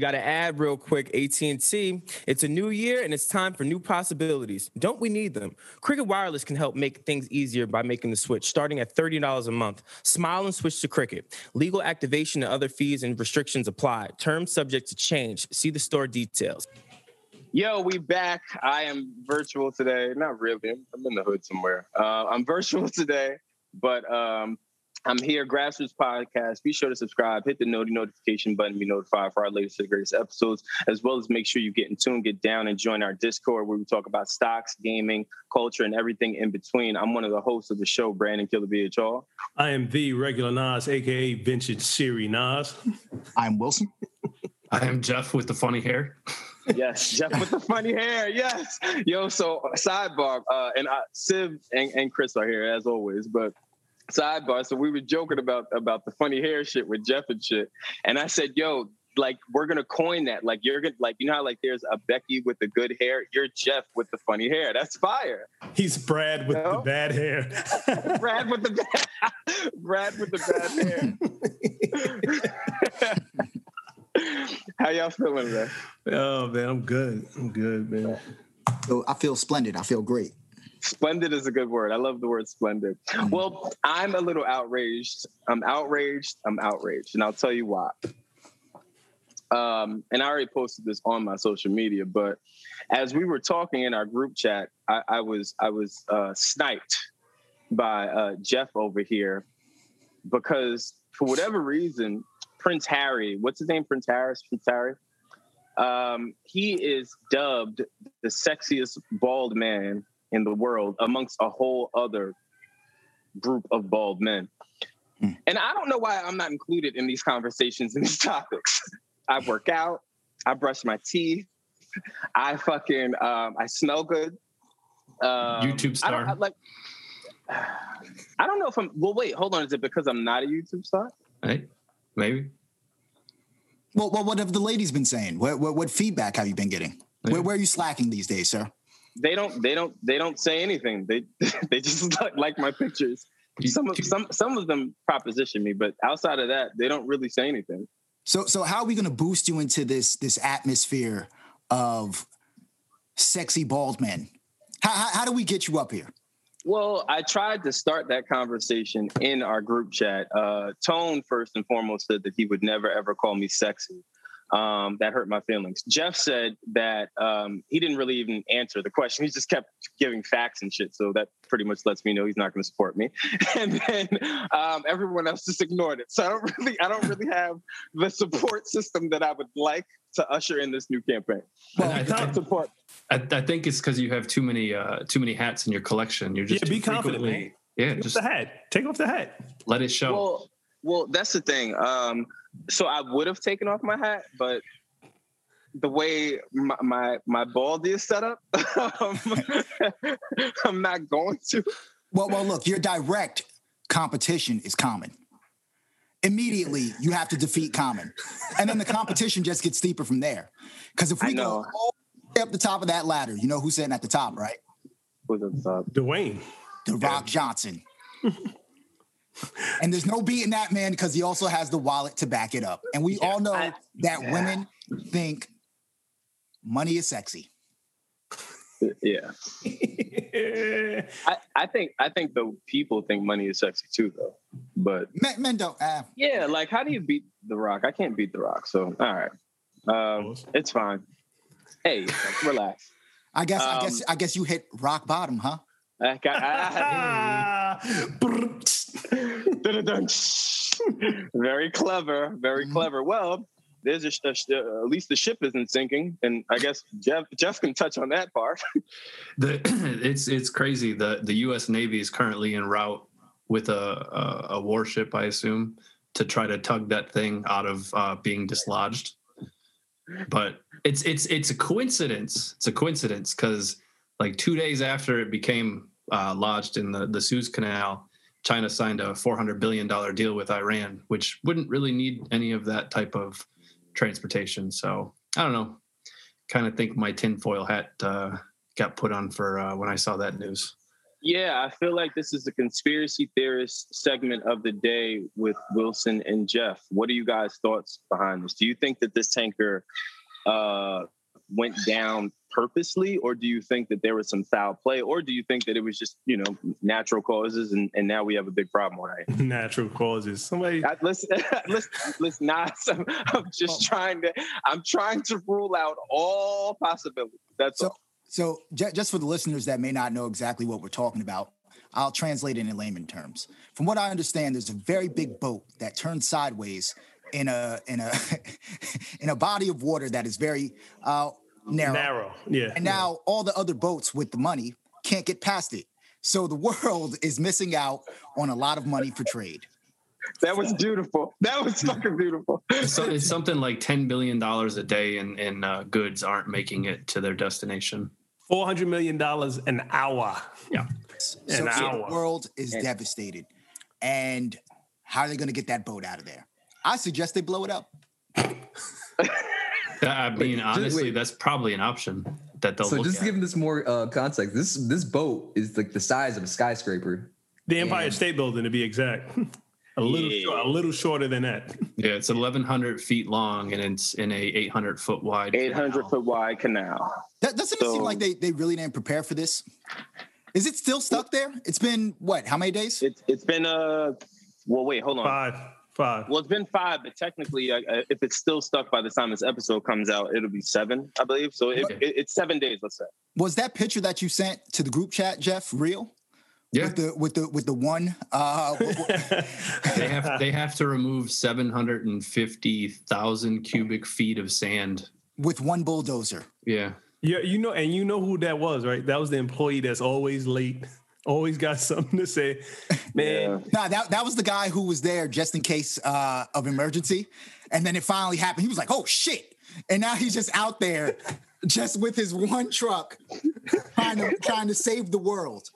Got to add real quick AT&T. It's a new year and it's time for new possibilities. Don't we need them? Cricket Wireless can help make things easier by making the switch starting at $30 a month. Smile and switch to Cricket. Legal activation and other fees and restrictions apply. Terms subject to change. See the store details. Yo, we back. I am virtual today. Not really. I'm in the hood somewhere. Uh, I'm virtual today, but um, I'm here, Grassroots Podcast. Be sure to subscribe, hit the noti notification button, be notified for our latest and greatest episodes, as well as make sure you get in tune, get down, and join our Discord where we talk about stocks, gaming, culture, and everything in between. I'm one of the hosts of the show, Brandon Killer BHR. I am the regular Nas, aka Vintage Siri Nas. I'm Wilson. I am Jeff with the funny hair. yes, Jeff with the funny hair. Yes. Yo, so sidebar, uh, and I, Siv and, and Chris are here as always, but sidebar. So we were joking about about the funny hair shit with Jeff and shit, and I said, "Yo, like we're gonna coin that. Like you're gonna like you know how like there's a Becky with the good hair. You're Jeff with the funny hair. That's fire. He's Brad with you know? the bad hair. Brad with the bad. Brad with the bad hair. How y'all feeling today? Oh man, I'm good. I'm good, man. So I feel splendid. I feel great. Splendid is a good word. I love the word splendid. Mm-hmm. Well, I'm a little outraged. I'm outraged. I'm outraged. And I'll tell you why. Um, and I already posted this on my social media, but as we were talking in our group chat, I, I was I was uh, sniped by uh, Jeff over here because for whatever reason, Prince Harry, what's his name? Prince Harris, Prince Harry. Um, he is dubbed the sexiest bald man in the world amongst a whole other group of bald men. Mm. And I don't know why I'm not included in these conversations and these topics. I work out, I brush my teeth, I fucking um, I smell good. Um, YouTube star. I I, like I don't know if I'm well wait, hold on. Is it because I'm not a YouTube star? Right, maybe. Well, well, what have the ladies been saying? What, what, what feedback have you been getting? Where, where, are you slacking these days, sir? They don't they don't they don't say anything. They they just like my pictures. Some of some some of them proposition me, but outside of that, they don't really say anything. So so how are we going to boost you into this this atmosphere of sexy bald men? How, how, how do we get you up here? Well, I tried to start that conversation in our group chat. Uh, Tone, first and foremost, said that he would never ever call me sexy um, that hurt my feelings. Jeff said that um, he didn't really even answer the question. He just kept giving facts and shit. So that pretty much lets me know he's not going to support me. And then um, everyone else just ignored it. So I don't really, I don't really have the support system that I would like to usher in this new campaign. Well, I, I, support. I, I, think it's because you have too many, uh, too many hats in your collection. You're just yeah, be confident, man. Yeah, just the hat. Take off the hat. Let it show. Well, well, that's the thing. Um, so I would have taken off my hat, but the way my my, my baldy is set up, um, I'm not going to. Well, well, look, your direct competition is Common. Immediately, you have to defeat Common, and then the competition just gets steeper from there. Because if we go all the up the top of that ladder, you know who's sitting at the top, right? Who's at the top? Dwayne. The Rock Johnson. and there's no beating that man because he also has the wallet to back it up. And we yeah, all know I, that yeah. women think money is sexy. Yeah. I, I, think I think the people think money is sexy too though. But men, men don't uh, Yeah, like how do you beat the rock? I can't beat the rock. So all right. Um, it's fine. Hey, relax. I guess um, I guess I guess you hit rock bottom, huh? I, very clever, very mm-hmm. clever. Well, there's a, a, at least the ship isn't sinking, and I guess Jeff Jeff can touch on that part. the it's it's crazy. the The U.S. Navy is currently en route with a, a, a warship, I assume, to try to tug that thing out of uh, being dislodged. But it's it's it's a coincidence. It's a coincidence because like two days after it became uh, lodged in the the Suez Canal, China signed a 400 billion dollar deal with Iran, which wouldn't really need any of that type of transportation. So I don't know. Kind of think my tinfoil hat uh, got put on for uh, when I saw that news. Yeah, I feel like this is the conspiracy theorist segment of the day with Wilson and Jeff. What are you guys' thoughts behind this? Do you think that this tanker uh, went down purposely, or do you think that there was some foul play, or do you think that it was just you know natural causes, and, and now we have a big problem right? Natural causes. Somebody I, listen, listen, listen. Not. I'm, I'm just trying to. I'm trying to rule out all possibilities. That's so, all. So, just for the listeners that may not know exactly what we're talking about, I'll translate it in layman terms. From what I understand, there's a very big boat that turns sideways in a in a in a body of water that is very uh, narrow. Narrow, yeah. And now all the other boats with the money can't get past it. So the world is missing out on a lot of money for trade. That was beautiful. That was fucking beautiful. So it's something like ten billion dollars a day in in uh, goods aren't making it to their destination. Four hundred million dollars an hour. Yeah, an so, hour. the world is and, devastated, and how are they going to get that boat out of there? I suggest they blow it up. I mean, honestly, wait. that's probably an option that they'll. So, just at. giving this more uh, context, this this boat is like the size of a skyscraper. The Empire and, State Building, to be exact. a little, yeah. short, a little shorter than that. Yeah, it's 1,100 feet long and it's in a 800 foot wide. 800 canal. foot wide canal. That doesn't so, it seem like they they really didn't prepare for this. Is it still stuck there? It's been what? How many days? It's it's been uh. Well, wait, hold on. Five. Five. Well, it's been five, but technically, uh, if it's still stuck by the time this episode comes out, it'll be seven, I believe. So it, it, it's seven days, let's say. Was that picture that you sent to the group chat, Jeff, real? Yeah. With the with the with the one, uh, they have they have to remove seven hundred and fifty thousand cubic feet of sand with one bulldozer. Yeah. Yeah, you know, and you know who that was, right? That was the employee that's always late always got something to say. Man. Yeah. Nah, that, that was the guy who was there just in case uh, of emergency. And then it finally happened. He was like, oh shit. And now he's just out there just with his one truck trying to trying to save the world.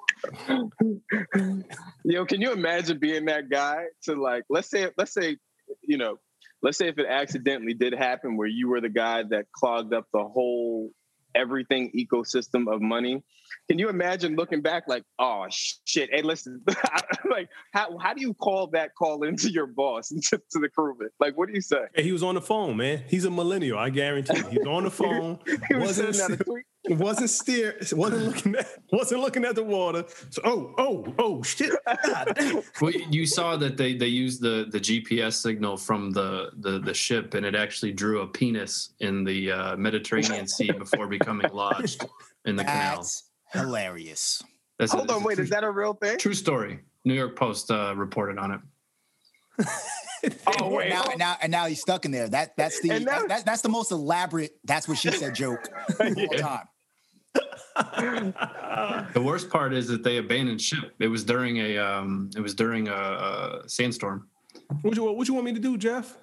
Yo, can you imagine being that guy to like let's say let's say, you know, let's say if it accidentally did happen where you were the guy that clogged up the whole everything ecosystem of money can you imagine looking back like, oh shit, hey, listen, like how how do you call that call into your boss and to, to the crewman? Like, what do you say? Hey, he was on the phone, man. He's a millennial, I guarantee. He's on the phone. he was wasn't wasn't steer wasn't looking at wasn't looking at the water. So oh oh oh shit. well, you saw that they they used the the GPS signal from the the the ship, and it actually drew a penis in the uh, Mediterranean Sea before becoming lodged in the canal hilarious. That's Hold a, on, wait, is that a real thing? True story. New York Post uh, reported on it. oh wait, now, and now and now he's stuck in there. That that's the now, that, that's the most elaborate. That's what she said joke time. The worst part is that they abandoned ship. It was during a um, it was during a, a sandstorm. What you what you want me to do, Jeff?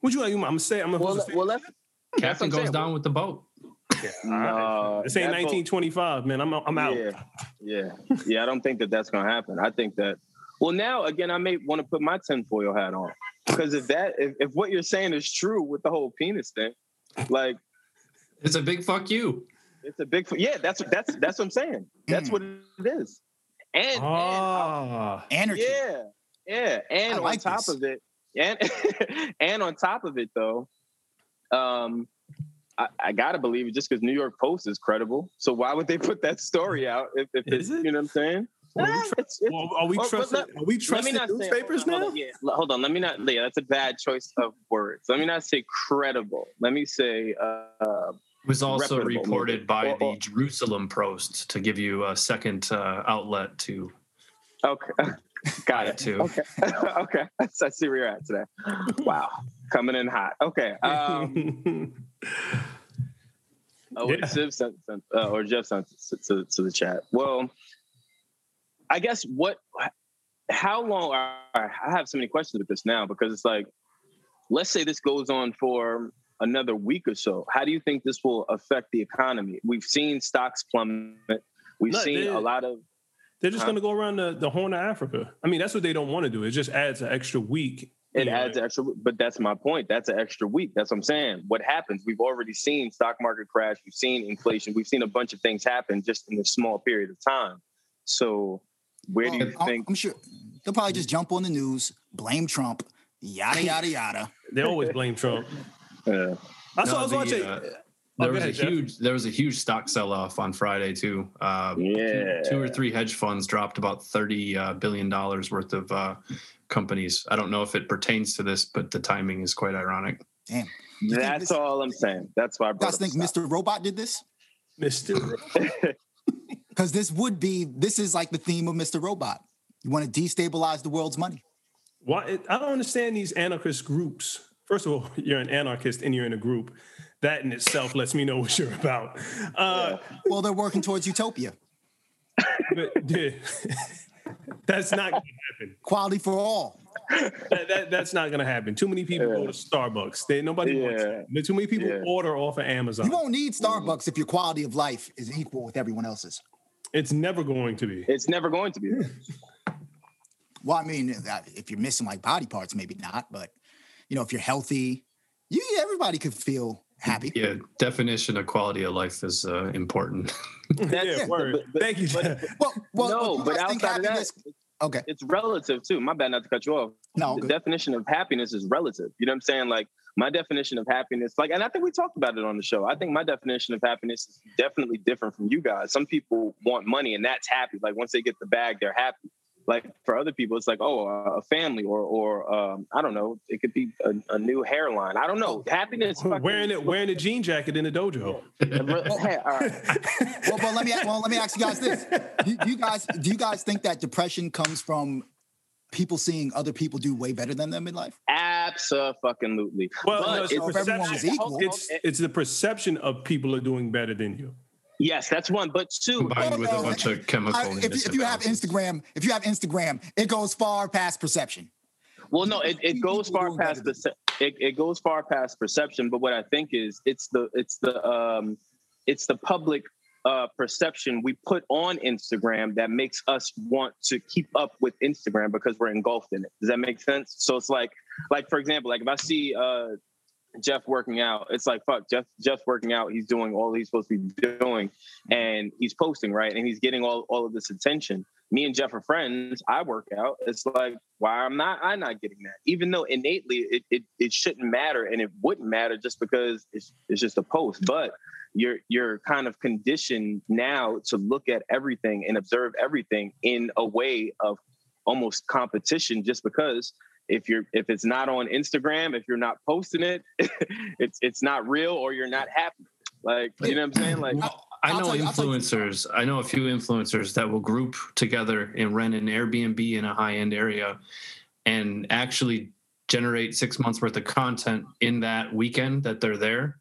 What you want? I'm gonna say I'm gonna. Well, well, let Captain goes down with the boat. Yeah, no, this ain't 1925, man. I'm I'm out. Yeah, yeah, yeah. I don't think that that's gonna happen. I think that. Well, now again, I may want to put my tinfoil hat on because if that if, if what you're saying is true with the whole penis thing, like it's a big fuck you. It's a big yeah. That's that's that's what I'm saying. That's what it is. And, oh, and anarchy. Yeah, yeah. And on top this. of it, and and on top of it though, um, I, I, gotta believe it just because New York Post is credible. So why would they put that story out if, if it's, it? you know what I'm saying? Well, we tr- it's, it's, well, are we trusting? Are we trusting newspapers say, hold on, now? On, yeah, hold on. Let me not. Yeah, that's a bad choice of words. Let me not say credible. Let me say. Uh, it was also reported maybe. by the Jerusalem Post to give you a second uh, outlet to. Okay. Got it. Too. Okay. okay. I see where you're at today. Wow. Coming in hot. Okay. Um, oh, yeah. Ziv sent, sent uh, or Jeff sent to, to, to the chat. Well, I guess what, how long are, I have so many questions with this now because it's like, let's say this goes on for another week or so. How do you think this will affect the economy? We've seen stocks plummet. We've no, seen a lot of. They're just going to go around the, the Horn of Africa. I mean, that's what they don't want to do. It just adds an extra week. It adds an extra, but that's my point. That's an extra week. That's what I'm saying. What happens? We've already seen stock market crash. We've seen inflation. We've seen a bunch of things happen just in a small period of time. So, where well, do you think? I'm sure they'll probably just jump on the news, blame Trump, yada yada yada. they always blame Trump. Yeah. I saw. No, I was the, watching. Uh, there was ahead, a huge there was a huge stock sell off on Friday too. Uh, yeah, two, two, or three hedge funds dropped about thirty uh, billion dollars worth of uh, companies. I don't know if it pertains to this, but the timing is quite ironic. Damn, that's this, all I'm saying. That's why I brought. You guys think Mr. Robot did this? Mr. Because this would be this is like the theme of Mr. Robot. You want to destabilize the world's money. Why? I don't understand these anarchist groups. First of all, you're an anarchist and you're in a group that in itself lets me know what you're about. Uh, well, they're working towards utopia. But, yeah, that's not going to happen. Quality for all. That, that, that's not going to happen. Too many people yeah. go to Starbucks. They, nobody yeah. wants it. Too many people yeah. order off of Amazon. You won't need Starbucks if your quality of life is equal with everyone else's. It's never going to be. It's never going to be. well, I mean, if you're missing like body parts, maybe not. But you know, if you're healthy, you everybody could feel happy. Yeah, definition of quality of life is uh, important. yeah, word. But, but, Thank you. But, well, well, no, but outside of that, okay, it's relative too. My bad, not to cut you off. No, the good. definition of happiness is relative. You know what I'm saying? Like my definition of happiness, like, and I think we talked about it on the show. I think my definition of happiness is definitely different from you guys. Some people want money and that's happy. Like once they get the bag, they're happy like for other people it's like oh a family or or um, i don't know it could be a, a new hairline i don't know happiness wearing it wearing a jean jacket in the dojo hey, all right. well, but let me well let me ask you guys this do, do you guys do you guys think that depression comes from people seeing other people do way better than them in life? Absolutely. Well, no, it's, it's, equal, it's, it's the perception of people are doing better than you. Yes, that's one. But two, combined with a bunch of chemical. I, if, if, you have Instagram, if you have Instagram, it goes far past perception. Well, no, it, it goes far past the it, it goes far past perception. But what I think is it's the it's the um it's the public uh, perception we put on Instagram that makes us want to keep up with Instagram because we're engulfed in it. Does that make sense? So it's like, like for example, like if I see uh, Jeff working out, it's like fuck Jeff. Jeff's working out. He's doing all he's supposed to be doing, and he's posting right, and he's getting all, all of this attention. Me and Jeff are friends. I work out. It's like why I'm not I'm not getting that, even though innately it it, it shouldn't matter, and it wouldn't matter just because it's it's just a post. But you're you're kind of conditioned now to look at everything and observe everything in a way of almost competition, just because if you're if it's not on Instagram, if you're not posting it, it's it's not real or you're not happy. Like you know what I'm saying? Like I know influencers. I know a few influencers that will group together and rent an Airbnb in a high end area and actually generate six months worth of content in that weekend that they're there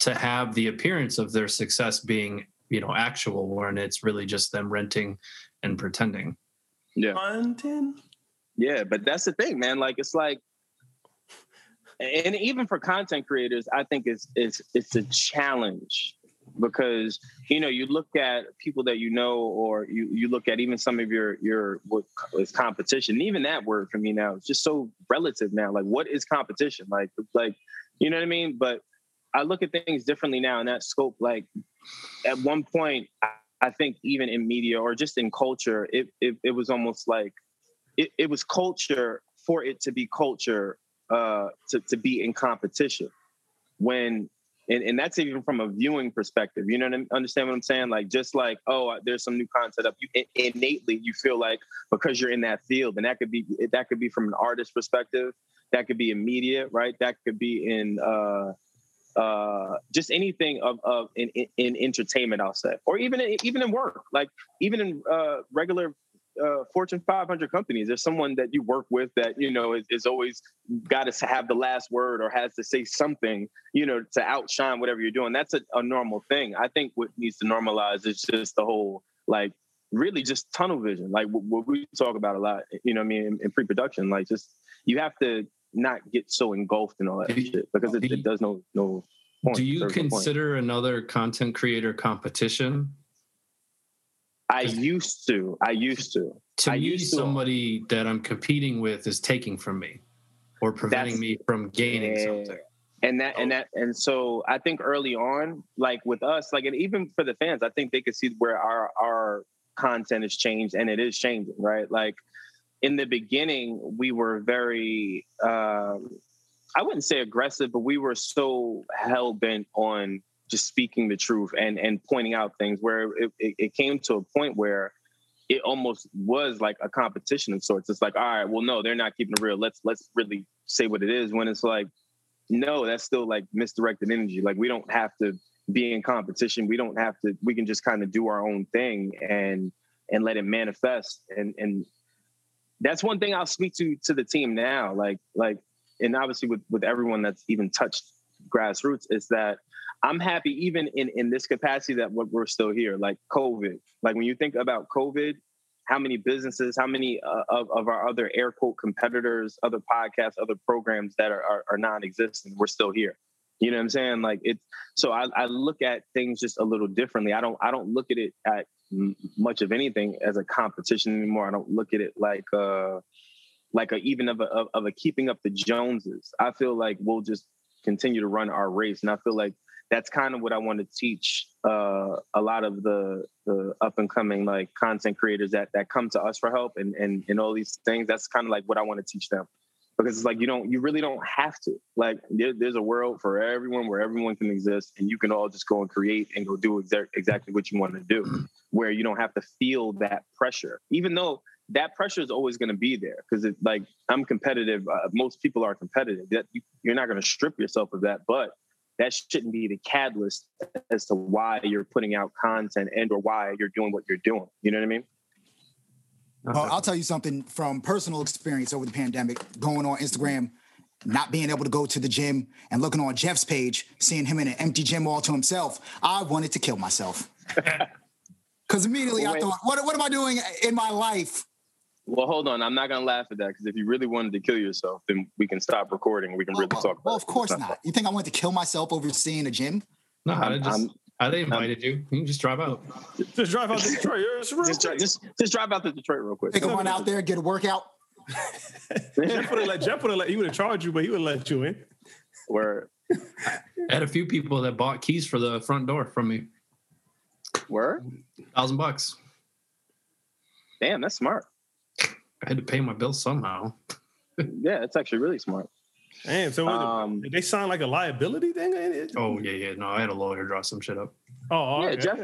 to have the appearance of their success being you know actual when it's really just them renting and pretending yeah content yeah, but that's the thing, man. Like it's like and even for content creators, I think it's it's it's a challenge because you know you look at people that you know or you you look at even some of your your what is competition even that word for me now is just so relative now like what is competition like like you know what i mean but i look at things differently now in that scope like at one point i think even in media or just in culture it it, it was almost like it, it was culture for it to be culture uh, to, to be in competition. When and, and that's even from a viewing perspective you know what I understand what i'm saying? Like just like oh there's some new content up you innately you feel like because you're in that field and that could be that could be from an artist perspective that could be immediate right? That could be in uh uh just anything of of in, in, in entertainment i'll say or even in, even in work like even in uh regular uh, Fortune 500 companies. There's someone that you work with that you know is, is always got to have the last word or has to say something, you know, to outshine whatever you're doing. That's a, a normal thing. I think what needs to normalize is just the whole like really just tunnel vision, like what, what we talk about a lot. You know, I mean, in, in, pre-production, like just you have to not get so engulfed in all that shit because it, it does no no. Point, do you consider another content creator competition I used to. I used to. To I me, somebody that I'm competing with is taking from me or preventing That's, me from gaining yeah. something. And that and that and so I think early on, like with us, like and even for the fans, I think they could see where our our content has changed and it is changing, right? Like in the beginning, we were very um I wouldn't say aggressive, but we were so hell bent on just speaking the truth and and pointing out things where it, it, it, came to a point where it almost was like a competition of sorts. It's like all right well no they're not keeping it real. Let's let's really say what it is when it's like no that's still like misdirected energy. Like we don't have to be in competition. We don't have to we can just kind of do our own thing and and let it manifest. And and that's one thing i'll speak to to the team now. Like like and obviously with with everyone that's even touched grassroots is that I'm happy even in in this capacity that we're still here. Like COVID, like when you think about COVID, how many businesses, how many uh, of, of our other air quote competitors, other podcasts, other programs that are, are, are non-existent, we're still here. You know what I'm saying? Like it's so I, I look at things just a little differently. I don't I don't look at it at much of anything as a competition anymore. I don't look at it like uh like a even of a of a keeping up the Joneses. I feel like we'll just continue to run our race, and I feel like that's kind of what I want to teach uh, a lot of the the up and coming like content creators that that come to us for help and and and all these things. That's kind of like what I want to teach them. Because it's like you don't you really don't have to. Like there, there's a world for everyone where everyone can exist and you can all just go and create and go do exa- exactly what you want to do. Where you don't have to feel that pressure. Even though that pressure is always going to be there. Because it's like i'm competitive uh, most people are competitive. That you, you're not going to strip yourself of that but that shouldn't be the catalyst as to why you're putting out content and or why you're doing what you're doing. You know what I mean? Well, I'll tell you something from personal experience over the pandemic, going on Instagram, not being able to go to the gym and looking on Jeff's page, seeing him in an empty gym all to himself, I wanted to kill myself. Because immediately I thought, what, what am I doing in my life well, hold on. I'm not gonna laugh at that because if you really wanted to kill yourself, then we can stop recording. We can really oh, talk. About well, of course not. You think I want to kill myself over seeing a gym? No, I just. I they invited you. You can just drive out. Just drive out to Detroit. just, just, just drive out to Detroit real quick. Take a run out there, get a workout. Jeff would have let Jeff would have let he would have charged you, but he would let you in. Where I had a few people that bought keys for the front door from me. Where? Thousand bucks. Damn, that's smart. I had to pay my bill somehow. yeah, it's actually really smart. Damn, so um, did they sign like a liability thing? Oh yeah, yeah. No, I had a lawyer draw some shit up. Oh, yeah, Jeff.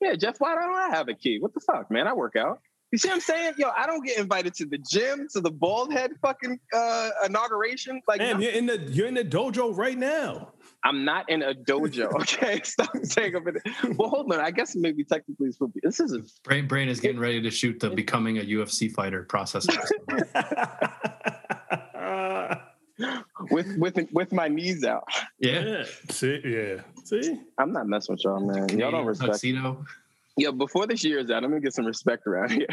Yeah, Jeff. Why don't I have a key? What the fuck, man? I work out. You see what I'm saying? Yo, I don't get invited to the gym, to the bald head fucking uh, inauguration. Like, Damn, you're in the you're in the dojo right now. I'm not in a dojo. Okay, stop saying I'm in. It. Well, hold on. I guess maybe technically this is a brain. Brain is getting ready to shoot the becoming a UFC fighter process. with with with my knees out. Yeah. yeah. See, yeah. See, I'm not messing with y'all, man. Y'all don't respect. Tuxedo. Yeah, before this year is out, I'm gonna get some respect around here.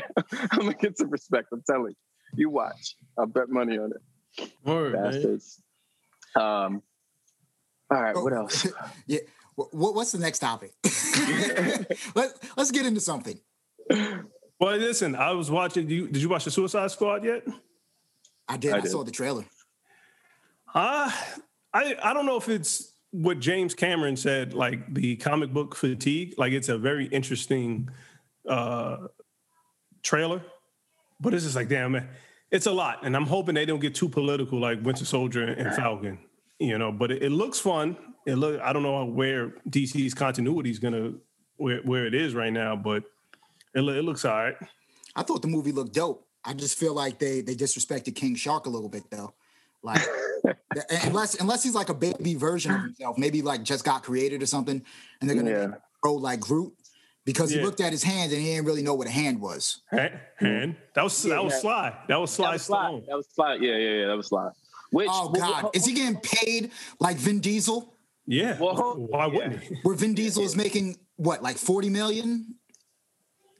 I'm gonna get some respect. I'm telling you. You watch. I'll bet money on it. Word, Bastards. Um, all right, what else? yeah. What, what's the next topic? Let, let's get into something. Well, listen, I was watching. Did you, did you watch the Suicide Squad yet? I did. I, I did. saw the trailer. Uh, I I don't know if it's what James Cameron said, like the comic book fatigue. Like it's a very interesting uh, trailer, but it's just like, damn man, it's a lot, and I'm hoping they don't get too political, like Winter Soldier and Falcon you know, but it, it, looks fun. It look I don't know where DC's continuity is gonna where where it is right now, but it, it looks all right. I thought the movie looked dope. I just feel like they they disrespected King Shark a little bit though. Like unless unless he's like a baby version of himself, maybe like just got created or something, and they're gonna yeah. grow like Groot. because he Yeah. looked at his hand and he didn't really know what a hand was. hand, hand. That was Yeah, that was. Sly. That was Sly that was Sly. Stallone. That was Sly. Yeah, yeah, yeah. That was Sly. Which Oh God, is he getting paid like Vin Diesel? Yeah. Well, Why wouldn't yeah. he? Where Vin Diesel is making what, like forty million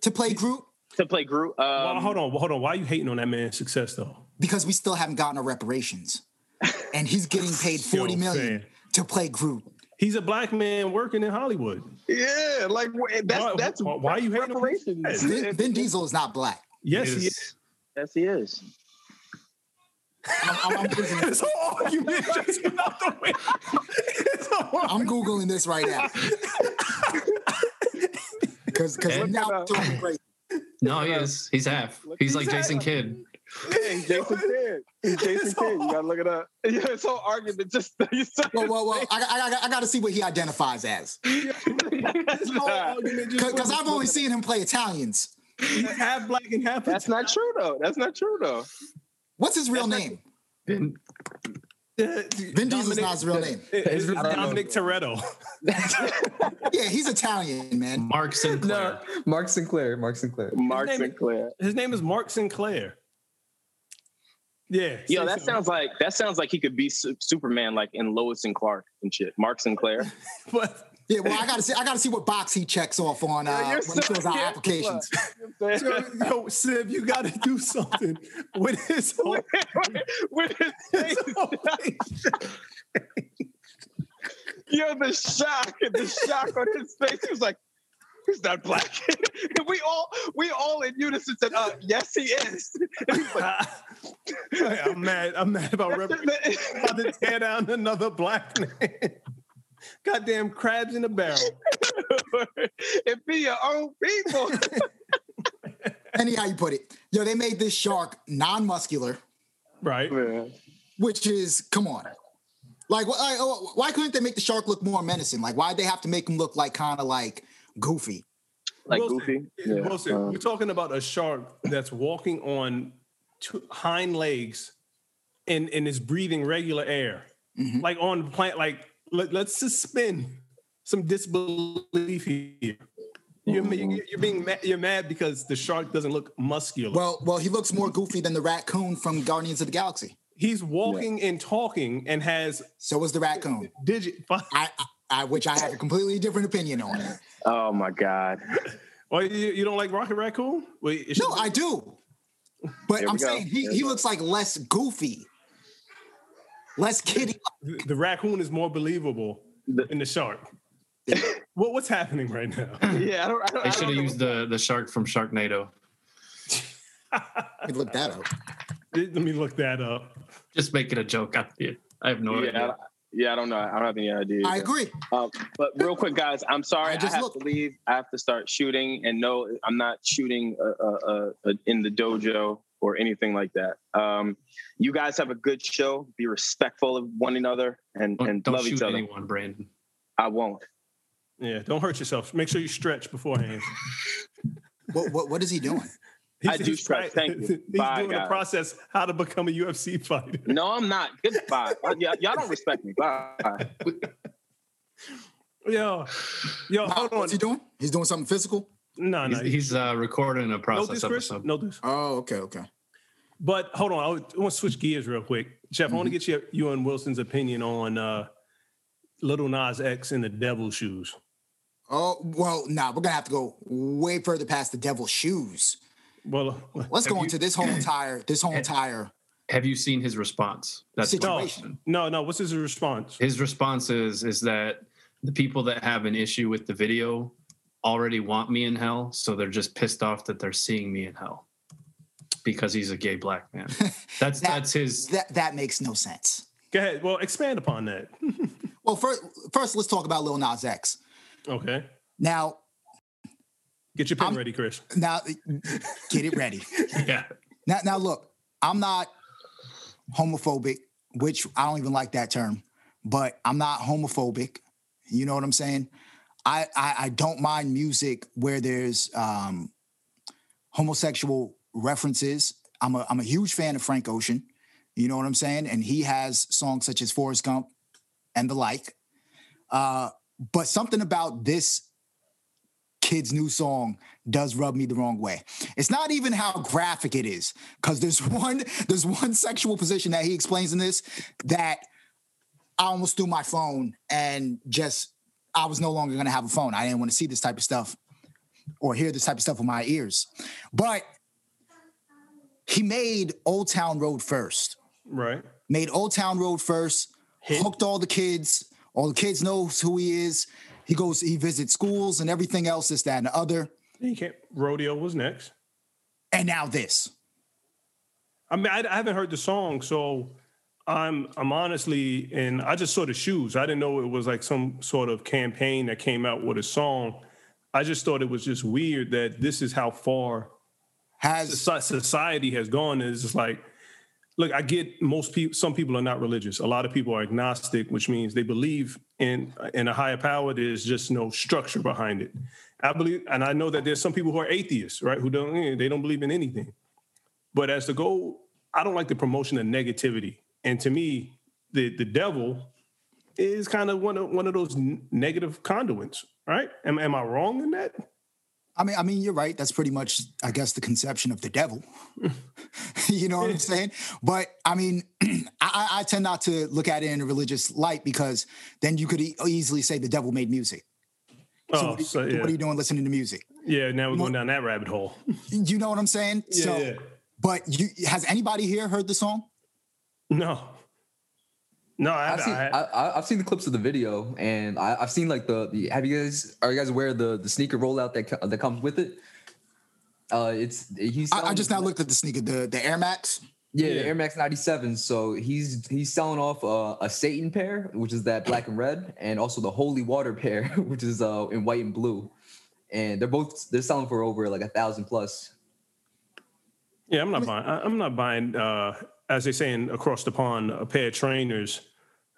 to play Groot? to play Groot? Um, well, hold on, hold on. Why are you hating on that man's success though? Because we still haven't gotten our reparations, and he's getting paid Yo, forty million fam. to play Groot. He's a black man working in Hollywood. Yeah, like that's Why- that's why- why are you hating on reparations. his Vin, Vin Diesel is not black. Yes, Is- he is. Yes, he is. I'm, I'm, I'm googling, This whole argument just went out the way. I'm Googling this right now. Because because And- now I'm doing great. No, he is. He's half. He's like Jason Kidd. Yeah, he's Jason Kidd. He's Jason Kidd. You gotta look it up. Yeah, this whole argument just you said Well, well, well. I, I, I, I got to see what he identifies as this whole argument just because I've only seen him play Italians. He's half black and half. That's not true though. That's not true though. What's his real That's name? Vin, uh, Vin Diesel's not his real name. It's I don't know. Dominic Toretto. Yeah, he's Italian, man. Mark Sinclair. No, Mark Sinclair. Mark Sinclair. Mark name Sinclair. His name is Mark Sinclair. Yeah. Yo, that something. sounds like that sounds like he could be Su- Superman, like in Lois and Clark and shit. Mark Sinclair. But Yeah, well, I got to see. I got to see what box he checks off on uh, Yeah, when he fills out applications. look. yo, yo, Sib, you got to do something with his whole. With his face. his whole. Yo, the shock the shock on his face. He was like, he's not black. and we all we all in unison said, uh, yes, he is. Like, I'm mad. I'm mad about rep- about to tear down another black man. Goddamn crabs in a barrel. it be your own people. Anyhow, you put it. Yo, they made this shark non-muscular, Right. which is come on. Like, why, why couldn't they make the shark look more menacing? Like, why'd they have to make him look like kind of like goofy? like Wilson, Goofy. Yeah. Wilson, um, we're talking about a shark that's walking on two hind legs and, and is breathing regular air. Mhm. Like on the plant, like let, let's suspend some disbelief here. You're, you're being mad, you're mad because the shark doesn't look muscular. Well, well, he looks more goofy than the raccoon from Guardians of the Galaxy. He's walking and talking and has So was the raccoon. digit. I, I, I which I have a completely different opinion on. oh my God. Well, you, you don't like Rocket Raccoon? Wait, No, should- I do. But I'm go. saying he, There he looks like less goofy, less kiddie. the, the raccoon is more believable The- than the shark. what, what's happening right now? Yeah, I don't. I don't They should have used the the shark from Sharknado. Let me look that up. Let me look that up. Just making a joke. I, I have no Yeah, idea. don't- yeah, I don't know. I don't have any idea. I agree. Um, but real quick, guys, I'm sorry. I I, just have looked. to leave. I have to start shooting, and no, I'm not shooting uh, uh, uh, uh, in the dojo or anything like that. Um, you guys have a good show. Be respectful of one another and, Don't, and don't love shoot each other. anyone, Brandon. I won't. Yeah, don't hurt yourself. Make sure you stretch beforehand. What, what, what is he doing? I do stretch. Thank you. He's Bye, doing a guys. process how to become a UFC fighter. No, I'm not. Goodbye. Y'all, y'all don't respect me. Bye. Yo, yo, hold on. What's he doing? He's doing something physical. No, no. He's, he's uh, recording a no process this, Chris. episode. No this. Oh, okay, okay. But hold on. I want to switch gears real quick. Jeff, I want to get you, you and Wilson's opinion on uh, Little Nas X in the Devil Shoes. Oh well, nah, we're gonna have to go way further past the devil's shoes. Well, Let's go you- into this whole entire this whole entire Have you seen his response? That's Situation. question. no, no. What's his response? His response is is that the people that have an issue with the video already want me in hell, so they're just pissed off that they're seeing me in hell because he's a gay black man. That's That- that's his. that that makes no sense. Go ahead. Well, expand upon that. Well, first first let's talk about Lil Nas X. Okay. Now Get your pen I'm- ready, Chris. now get it ready. Yeah, Now now look, I'm not homophobic, which I don't even like that term, but I'm not homophobic. You know what I'm saying? I I, I don't mind music where there's um, homosexual references. I'm a I'm a huge fan of Frank Ocean. You know what I'm saying? And he has songs such as Forrest Gump and the like. Uh, but something about this kid's new song does rub me the wrong way. It's not even how graphic it is, because there's one there's one sexual position that he explains in this that I almost threw my phone and just I was no longer gonna have a phone. I didn't want to see this type of stuff or hear this type of stuff with my ears. But he made Old Town Road first. Right. Made Old Town Road first, Hit. hooked all the kids. All the kids knows who he is. He goes, he visits schools and everything else, this, that, and the other. He can't. Rodeo was next. And now this. I mean, I, I haven't heard the song, so I'm I'm honestly, and I just saw the shoes. I didn't know it was like some sort of campaign that came out with a song. I just thought it was just weird that this is how far has society has gone. Is just like, look, I get most people. Some people are not religious. A lot of people are agnostic, which means they believe in in a higher power. There's just no structure behind it. I believe, and I know that there's some people who are atheists, right? Who don't eh, they don't believe in anything. But as the goal, I don't like the promotion of negativity. And to me, the the devil is kind of one of one of those negative conduits, right? Am, am I wrong in that? I mean, I mean, you're right. That's pretty much, I guess, the conception of the devil. you know what I'm saying? But I mean, I, I, tend not to look at it in a religious light because then you could e- easily say the devil made music. So, oh, what, are you, so yeah. what, are you, doing listening to music? Yeah, now we're going down that rabbit hole. you know what I'm saying? Yeah, so, yeah. But you, has anybody here heard the song? No. No, I, have seen I, have seen the clips of the video, and I, have seen like the, the. Have you guys are you guys aware of the the sneaker rollout that that comes with it? Uh, it's he's. I, I, just now looked at the sneaker, the the Air Max. Yeah, yeah. Air Max 97. So he's he's selling off uh, a Satan pair, which is that black and red, and also the Holy Water pair, which is uh, in white and blue. And they're both they're selling for over like a thousand plus. Yeah, I'm not buying. I'm not buying. Uh, as they saying across the pond, a pair of trainers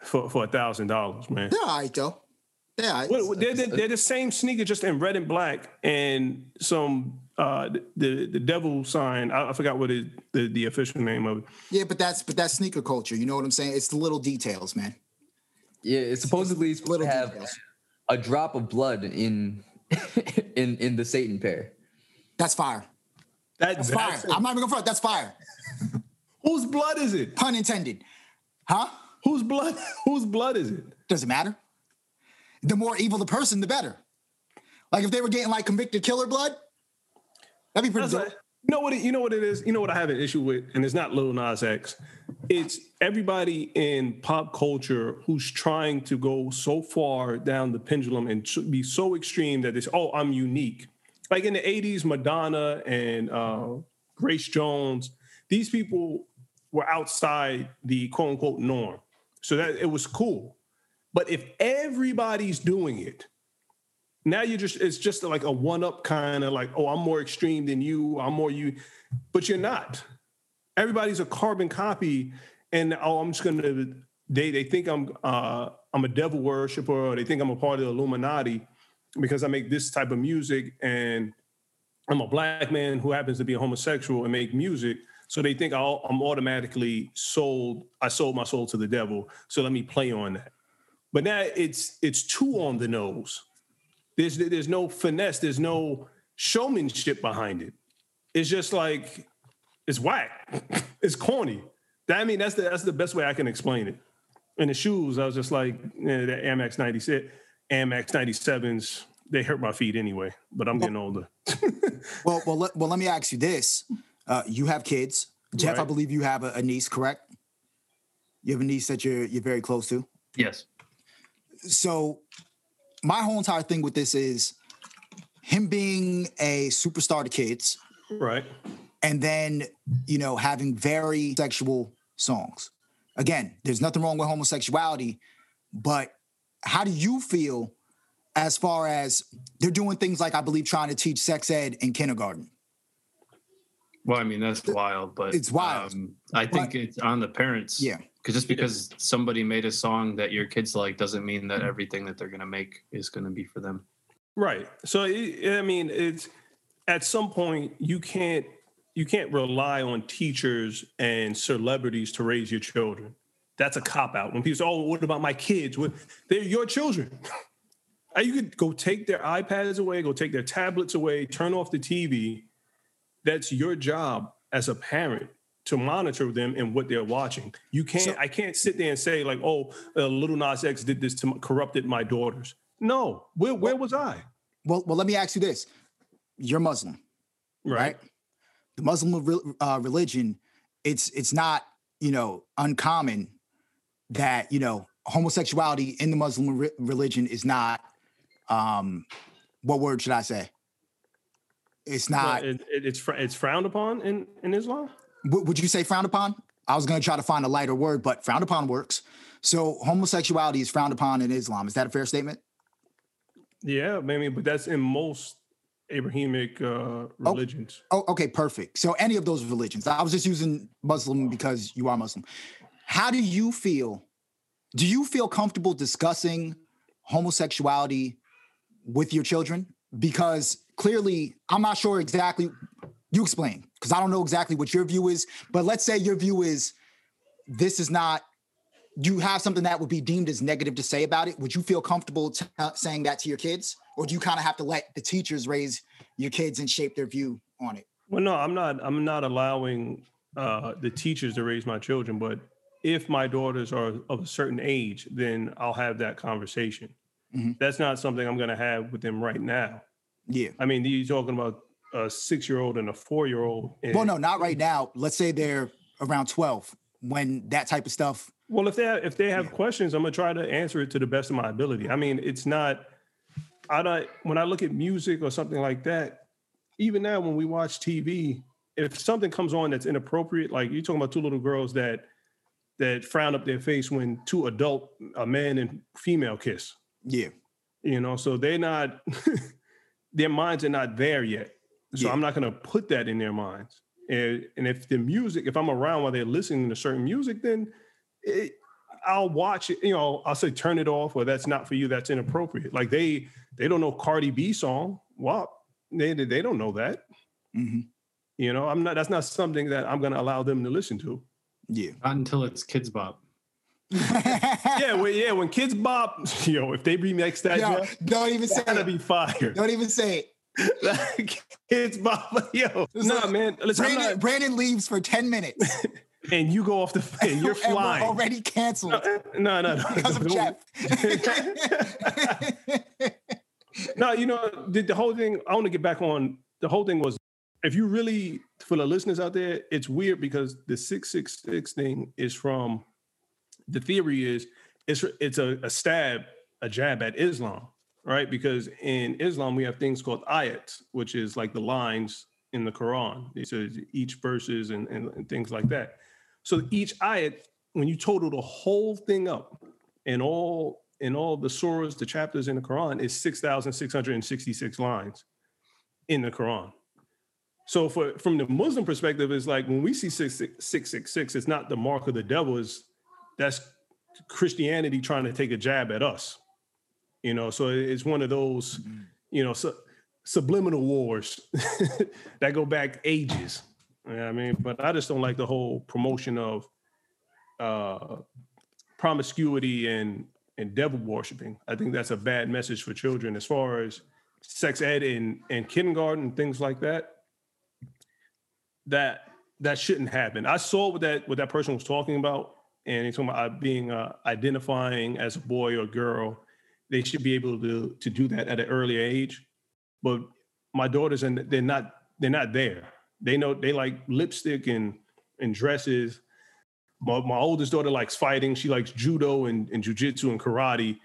for for a thousand dollars, man. They're all right though. Yeah, well, they're, they're, they're, the same sneaker, just in red and black, and some uh, the the devil sign. I, I forgot what it, the the official name of it. Yeah, but that's but that's sneaker culture. You know what I'm saying? It's the little details, man. Yeah, it's supposedly it's little have details. a drop of blood in in in the Satan pair. That's fire. That, that's, that's fire. i I'm not even going front. That's fire. Whose blood is it? Pun intended. Huh? Whose blood? Whose blood is it? Doesn't matter. The more evil the person, the better. Like if they were getting like convicted killer blood, that'd be pretty good. You know what? It, you know what it is. You know what I have an issue with, and it's not Lil Nas X. It's everybody in pop culture who's trying to go so far down the pendulum and be so extreme that it's oh I'm unique. Like in the '80s, Madonna and uh, Grace Jones these people were outside the quote unquote norm. So that it was cool. But if everybody's doing it, now you're just it's just like a one-up kind of like, oh, I'm more extreme than you, I'm more you, but you're not. Everybody's a carbon copy, and oh, I'm just gonna they they think I'm uh I'm a devil worshiper or they think I'm a part of the Illuminati because I make this type of music and I'm a black man who happens to be a homosexual and make music. So they think i am automatically sold. I sold my soul to the devil. So let me play on that. But now it's it's too on the nose. There's there's no finesse. There's no showmanship behind it. It's just like it's whack. it's corny. I mean, that's the that's the best way I can explain it. And the shoes, I was just like eh, the Air Max 96, Air Max 97s. They hurt my feet anyway, but I'm getting older. well, well, let, well. Let me ask you this: uh, you have kids. Jeff, right. I believe you have a, a, niece, correct? You have a niece that you're you're very close to. Yes. So, my whole entire thing with this is him being a superstar to kids, right? And then you know having very sexual songs. Again, there's nothing wrong with homosexuality, but how do you feel as far as they're doing things like I believe trying to teach sex ed in kindergarten? Well, I mean that's wild, but it's wild. Um, I think but, it's on the parents. Yeah, because just because somebody made a song that your kids like doesn't mean that everything that they're gonna make is gonna be for them. Right. So I mean, it's at some point you can't you can't rely on teachers and celebrities to raise your children. That's a cop out. When people say, "Oh, what about my kids?" Well, they're your children. You could go take their iPads away, go take their tablets away, turn off the TV. That's your job as a parent to monitor them and what they're watching. You can't. So, I can't sit there and say like, "Oh, uh, Little Nas X did this to corrupted my daughters." No, where where was I? Well, well, let me ask you this: You're Muslim, right? right? The Muslim uh, religion, it's it's not you know uncommon that you know homosexuality in the Muslim re- religion is not um what word should I say? It's not. It, it, it's fr- it's frowned upon in in Islam. W- would you say frowned upon? I was going to try to find a lighter word, but frowned upon works. So homosexuality is frowned upon in Islam. Is that a fair statement? Yeah, maybe, but that's in most Abrahamic uh, oh, religions. Oh, oh, okay, perfect. So any of those religions. I was just using Muslim because you are Muslim. How do you feel? Do you feel comfortable discussing homosexuality with your children? Because clearly, I'm not sure exactly. You explain, because I don't know exactly what your view is. But let's say your view is this is not. You have something that would be deemed as negative to say about it. Would you feel comfortable t- saying that to your kids, or do you kind of have to let the teachers raise your kids and shape their view on it? Well, no, I'm not. I'm not allowing uh, the teachers to raise my children, but if my daughters are of a certain age, then I'll have that conversation. Mm-hmm. That's not something I'm going to have with them right now. Yeah. I mean, you're talking about a six year old and a four year old. Well, no, not right now. Let's say they're around 12 when that type of stuff. Well, if they have, if they have yeah. questions, I'm gonna try to answer it to the best of my ability. I mean, it's not. I don't. When I look at music or something like that, even now when we watch TV, if something comes on that's inappropriate, like you're talking about two little girls that that frown up their face when two adult, a man and female kiss. Yeah. You know, so they're not, their minds are not there yet. So yeah. I'm not going to put that in their minds. And, and if the music, if I'm around while they're listening to certain music, then it, I'll watch it. You know, I'll say turn it off, or that's not for you. That's inappropriate. Like they they don't know Cardi B song. Well, they they don't know that. Mm-hmm. You know, I'm not. That's not something that I'm going to allow them to listen to. Yeah. Not until it's Kidz Bop. Yeah, well, yeah. When Kidz Bop, yo, if they remix that, yo, don't even say gotta be fire. Don't even say it. Kidz Bop, yo, no, nah, man. Listen, Brandon, not... Brandon leaves for ten minutes. and you go off the and you're flying. Already canceled. No, eh, no, no. Because of Jeff. no, you know, the, the whole thing, I want to get back on the whole thing was if you really for the listeners out there, it's weird because the 666 thing is from the theory is it's it's a, a stab, a jab at Islam, right? Because in Islam we have things called ayats, which is like the lines in the Quran. Says each verses and, and, and things like that. So each ayat, when you total the whole thing up and all in all the surahs, the chapters in the Quran, is 6,666 lines in the Quran. So for from the Muslim perspective, it's like when we see six six six six six, it's not the mark of the devil. Is that's Christianity trying to take a jab at us. You know, so it's one of those, mm-hmm. you know, su- subliminal wars that go back ages. You know I mean, but I just don't like the whole promotion of uh, promiscuity and and devil worshiping. I think that's a bad message for children as far as sex ed in, in kindergarten, things like that that that shouldn't happen. I saw what that what that person was talking about, and he's talking about being uh, identifying as a boy or girl. They should be able to to do that at an early age. But my daughters and they're not they're not there. They know they like lipstick and and dresses. My, my oldest daughter likes fighting. She likes judo and, and jujitsu and karate.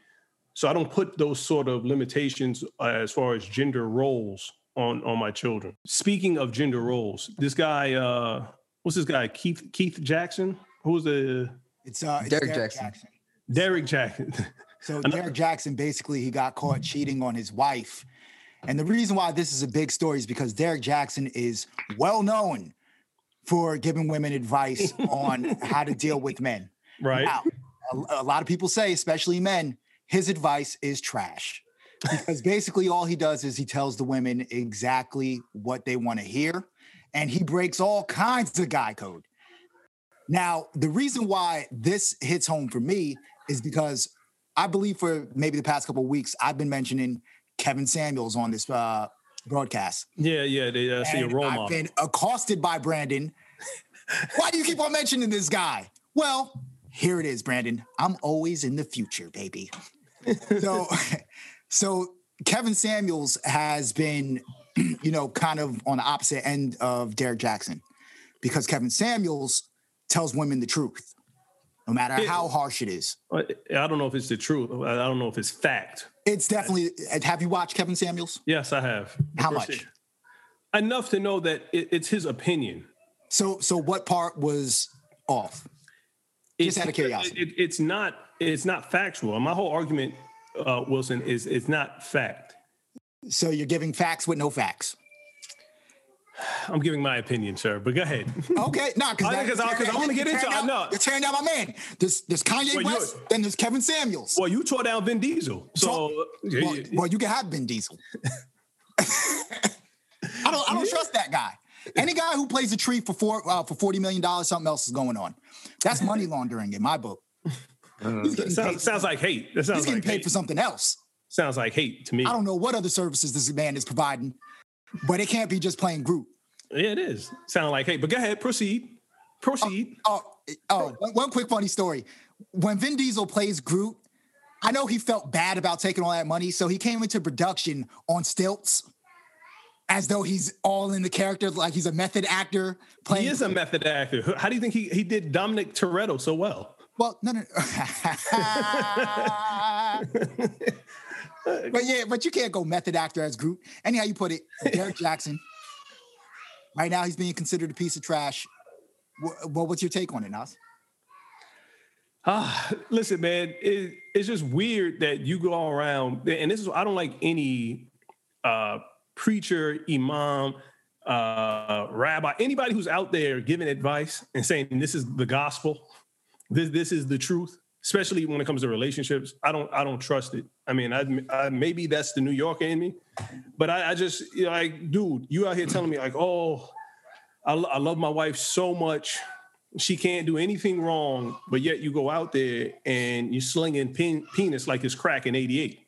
So I don't put those sort of limitations uh, as far as gender roles on on my children. Speaking of gender roles, this guy, uh, what's this guy? Keith Keith Jackson. Who's the? It's uh, it's Derek, Derek Jackson. Jackson. Derek Jackson. so Derek Jackson basically he got caught cheating on his wife, and the reason why this is a big story is because Derek Jackson is well known for giving women advice on how to deal with men. Right. Now, a, a lot of people say, especially men, his advice is trash because basically all he does is he tells the women exactly what they want to hear and he breaks all kinds of guy code. Now, the reason why this hits home for me is because I believe for maybe the past couple weeks, I've been mentioning Kevin Samuels on this uh, broadcast. Yeah, yeah, they uh, see a role I've model. been accosted by Brandon. Why do you keep on mentioning this guy? Well, here it is, Brandon. I'm always in the future, baby. so, so Kevin Samuels has been, you know, kind of on the opposite end of Derek Jackson because Kevin Samuels tells women the truth, no matter Yeah. how harsh it is. I don't know if it's the truth. I don't know if it's fact. It's definitely. Have you watched Kevin Samuels? Yes, I have. How much? it- Enough to know that it, it's his opinion. So, so what part was off? Just out of curiosity. It, it- it's not. It's not factual. My whole argument, uh, Wilson, is it's not fact. So you're giving facts with no facts. I'm giving my opinion, sir. But go ahead. Okay, no, I- because 'cause I- 'cause I wanna get into- I know. You're tearing down my man. There's there's Kanye Well, West, then there's Kevin Samuels. well, you tore down Vin Diesel, so yeah, well, yeah. well, you can have Vin Diesel. I don't I don't trust that guy. Any guy who plays a tree for four uh, for forty million dollars, something else is going on. That's money laundering in my book. He's getting, paid, sounds, sounds like hate. That he's getting like paid hate. for something else. Sounds like hate to me. I don't know what other services this man is providing, but it can't be just playing Groot. Yeah, it is. Sound like hey, But go ahead, proceed. Proceed. Oh, oh, oh, one- one quick funny story. When Vin Diesel plays Groot, I know he felt bad about taking all that money, so he came into production on stilts, as though he's all in the character, like he's a method actor playing. he is a method actor. How do you think he, he did Dominic Toretto so well? well, no, no. but yeah, but you can't go method actor as Groot. Anyhow, you put it, Derek Jackson. Right now, he's being considered a piece of trash. What, what what's your take on it, Nas? Ah, listen, man, it, it's just weird that you go around, and this is I don't like any uh, preacher, imam, uh, rabbi, anybody who's out there giving advice and saying this is the gospel, this this is the truth. Especially when it comes to relationships, I don't I don't trust it. I mean, I, I maybe that's the New Yorker in me, but I, I just you know, like, dude, you out here telling me like, oh, I, I love my wife so much she can't do anything wrong, but yet you go out there and you're slinging pin, penis like it's crack in 88.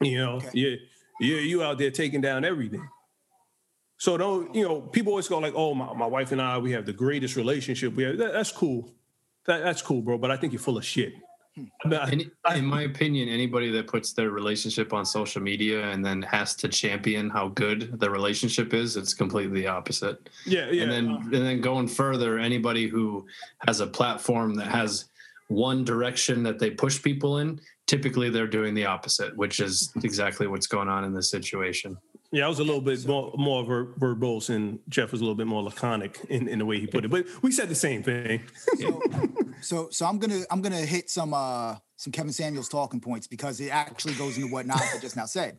You know, yeah, yeah, you out there taking down everything. So don't, you know, people always go like, oh, my, my wife and I, we have the greatest relationship. We have, that, that's cool. That, that's cool, bro. But I think you're full of shit. Hmm. I In, my opinion, anybody that puts their relationship on social media and then has to champion how good the relationship is, it's completely the opposite. yeah, yeah. and then and then going further, anybody who has a platform that has one direction that they push people in, typically they're doing the opposite, which is exactly what's going on in this situation. Yeah, I was a little bit more, more ver- verbose, and Jeff was a little bit more laconic in, in the way he put it. But we said the same thing. So so I'm gonna I'm gonna hit some uh some Kevin Samuels talking points because it actually goes into what Nas just now said.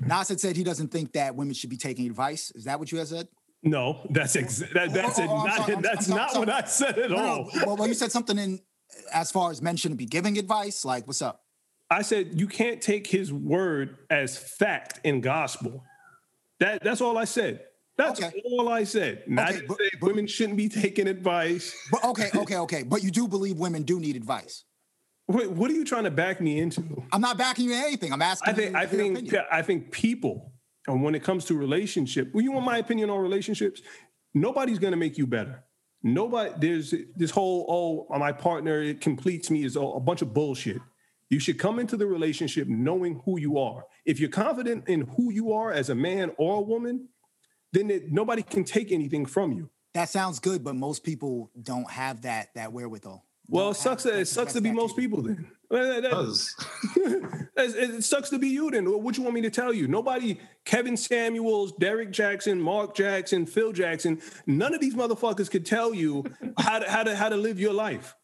Nas had said he doesn't think that women should be taking advice. Is that what you had said? No, that's ex- that, that's Oh, oh, I'm not, sorry, that's not sorry, what I said at No, all. no. Well, well, you said something in as far as men shouldn't be giving advice. Like, what's up? I said you can't take his word as fact in gospel. That that's all I said. That's Okay. all I said. Not Okay, to but- women shouldn't be taking advice. But okay, okay, okay. But you do believe women do need advice. Wait, what are you trying to back me into? I'm not backing you in anything. I'm asking. I think you I think opinion. I think people, and when it comes to relationship, well, you want my opinion on relationships? Nobody's gonna make you better. Nobody. There's this whole oh my partner it completes me is a bunch of bullshit. You should come into the relationship knowing who you are. If you're confident in who you are as a man or a woman, then it, nobody can take anything from you. that sounds good, but most people don't have that that wherewithal. Well, it sucks. That, that it sucks to be capacity. most people. Then Well, that- that- Does. It sucks to be you then. What you want me to tell you? Nobody, Kevin Samuels, Derek Jackson, Mark Jackson, Phil Jackson, none of these motherfuckers could tell you how to how to how to live your life.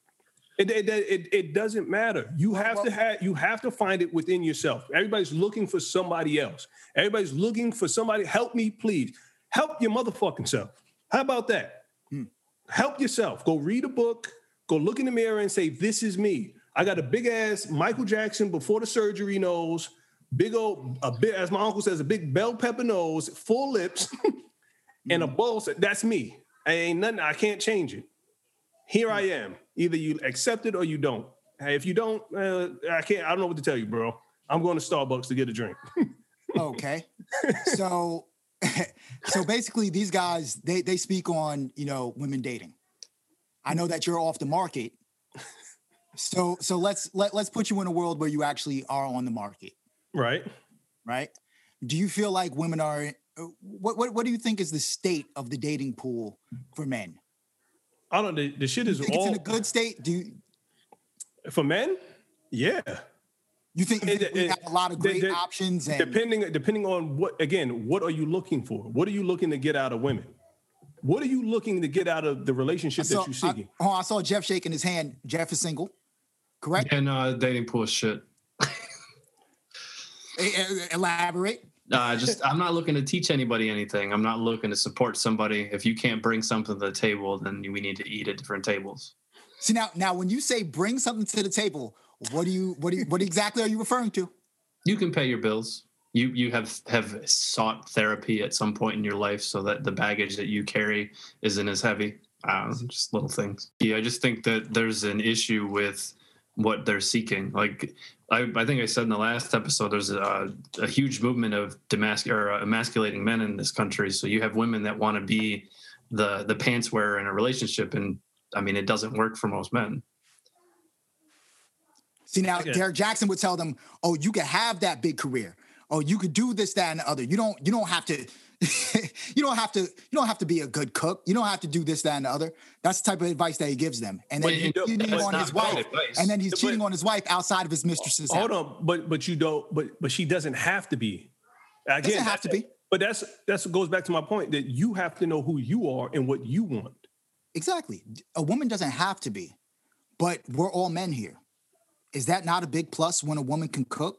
It, it, it, it doesn't matter. You have to have you have to find it within yourself. Everybody's looking for somebody else. Everybody's looking for somebody. Help me, please. Help your motherfucking self. How about that? Hmm. Help yourself. Go read a book. Go look in the mirror and say, "This is me." I got a big ass Michael Jackson before the surgery nose, big old, a bit as my uncle says, a big bell pepper nose, full lips, and a hmm. bull. That's me. I ain't nothing. I can't change it. Here I hmm. am. Either you accept it or you don't. Hey, if you don't, uh, I can't. I don't know what to tell you, bro. I'm going to Starbucks to get a drink. okay. So, so basically, these guys they they speak on you know women dating. I know that you're off the market. So so let's let let's put you in a world where you actually are on the market. Right. Right. Do you feel like women are? What what what do you think is the state of the dating pool for men? I don't. The, the shit is all. It's in a good state. Do you? For men, yeah. You think, it, we have a lot of great the, options? And, depending depending on what again, what are you looking for? What are you looking to get out of women? What are you looking to get out of the relationship saw, that you're seeking? I, oh, I saw Jeff shaking his hand. Jeff is single, correct? And uh, dating pool shit. Elaborate. Uh, just I'm not looking to teach anybody anything. I'm not looking to support somebody. If you can't bring something to the table, then we need to eat at different tables. See now, now when you say bring something to the table, what do you what do you, what exactly are you referring to? You can pay your bills. You you have have sought therapy at some point in your life so that the baggage that you carry isn't as heavy. Uh, just little things. Yeah, I just think that there's an issue with what they're seeking. Like I, I think I said in the last episode, there's a, a huge movement of demas- or uh, emasculating men in this country. So you have women that want to be the the pants wearer in a relationship, and I mean, it doesn't work for most men. See now, Derek Jackson would tell them, "Oh, you could have that big career. Oh, you could do this, that, and the other. You don't. You don't have to." you don't have to. You don't have to be a good cook. You don't have to do this, that, and the other. That's the type of advice that he gives them. And then he's cheating on his wife. And then he's cheating on his wife outside of his mistress's. Hold house. on, but but you don't. But but she doesn't have to be. Again, doesn't have to be. But that's that's goes back to my point that you have to know who you are and what you want. Exactly. A woman doesn't have to be, but we're all men here. Is that not a big plus when a woman can cook?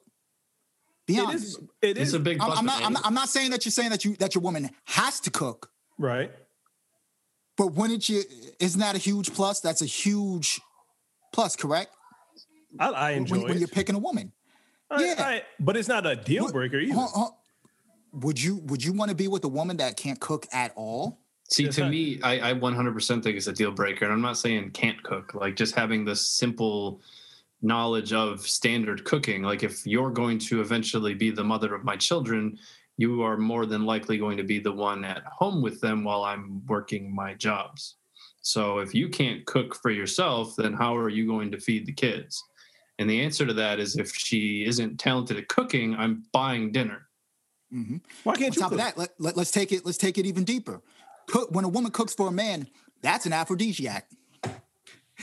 Be it honest. Is, it is. It's a big plus. I'm, not, I'm, not, I'm not saying that you're saying that you that your woman has to cook. Right. But wouldn't you? Isn't that a huge plus? That's a huge plus, correct? I, I enjoy when, it. when you're picking a woman. I, yeah, I, but it's not a deal breaker either. would you Would you want to be with a woman that can't cook at all? See, to me, I, I 100% think it's a deal breaker, and I'm not saying can't cook. Like just having the simple knowledge of standard cooking. Like if you're going to eventually be the mother of my children, you are more than likely going to be the one at home with them while I'm working my jobs. So if you can't cook for yourself, then how are you going to feed the kids? And the answer to that is if she isn't talented at cooking, I'm buying dinner. Mm-hmm. Why can't On you? Top cook? of that, let, let, let's take it. Let's take it even deeper. Cook, when a woman cooks for a man, that's an aphrodisiac.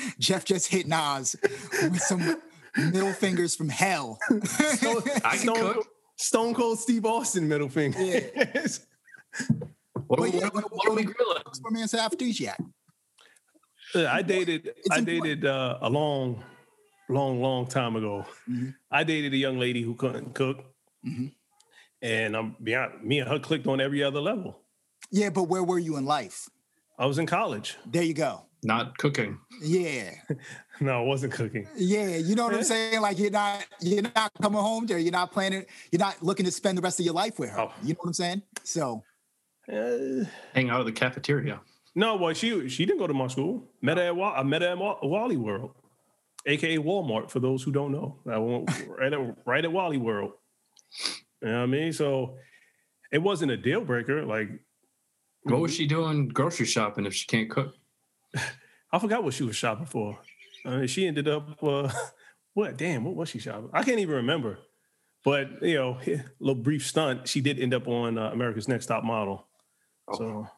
Jeff just hit Nas with some middle fingers from hell. Stone, Stone, Stone, Cold Steve Austin middle finger. Yeah. what, what, yeah, what, what, are we grilling? For me, it's aphrodisiac. I dated. It's I dated uh, a long, long, long time ago. Mm-hmm. I dated a young lady who couldn't cook, mm-hmm. and I'm beyond me and her clicked on every other level. Yeah, but where were you in life? I was in college. There you go not cooking. Yeah. no, it wasn't cooking. Yeah, you know what I'm saying? Like you're not you're not coming home there. You're not planning. You're not looking to spend the rest of your life with her. Oh. You know what I'm saying? So, uh, hang out at the cafeteria. No, well, she she didn't go to my school. Met her at I met her at Wally World, aka Walmart. For those who don't know, I went right at right at Wally World. You know what I mean? So it wasn't a deal breaker. Like, what was she doing grocery shopping if she can't cook? I forgot what she was shopping for. I mean, she ended up uh, what? Damn, what was she shopping? I can't even remember. But you know, a little brief stunt. She did end up on uh, America's Next Top Model. Oh. So,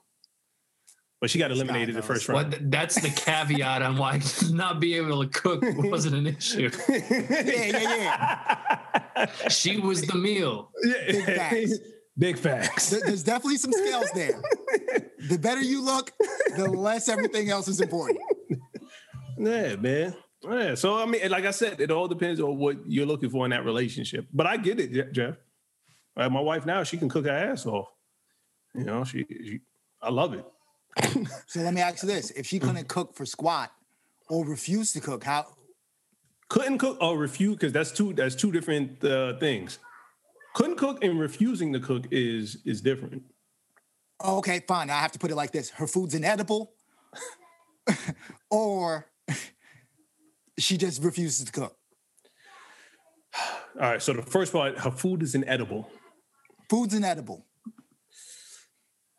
but she got eliminated the first round. Well, that's the caveat on why not being able to cook wasn't an issue. yeah, yeah, yeah. she was the meal. Yeah. Big facts. There's definitely some scales there. the better you look, the less everything else is important. Yeah, man. Yeah. So I mean, like I said, it all depends on what you're looking for in that relationship. But I get it, Jeff. Like my wife now, she can cook her ass off. You know, she, she I love it. so let me ask you this: If she couldn't cook for squat or refuse to cook, how? Couldn't cook or refuse because that's two that's two different uh, things couldn't cook and refusing to cook is is different. Okay, fine. I have to put it like this: her food's inedible, or she just refuses to cook. All right. So the first part, her food is inedible. Food's inedible.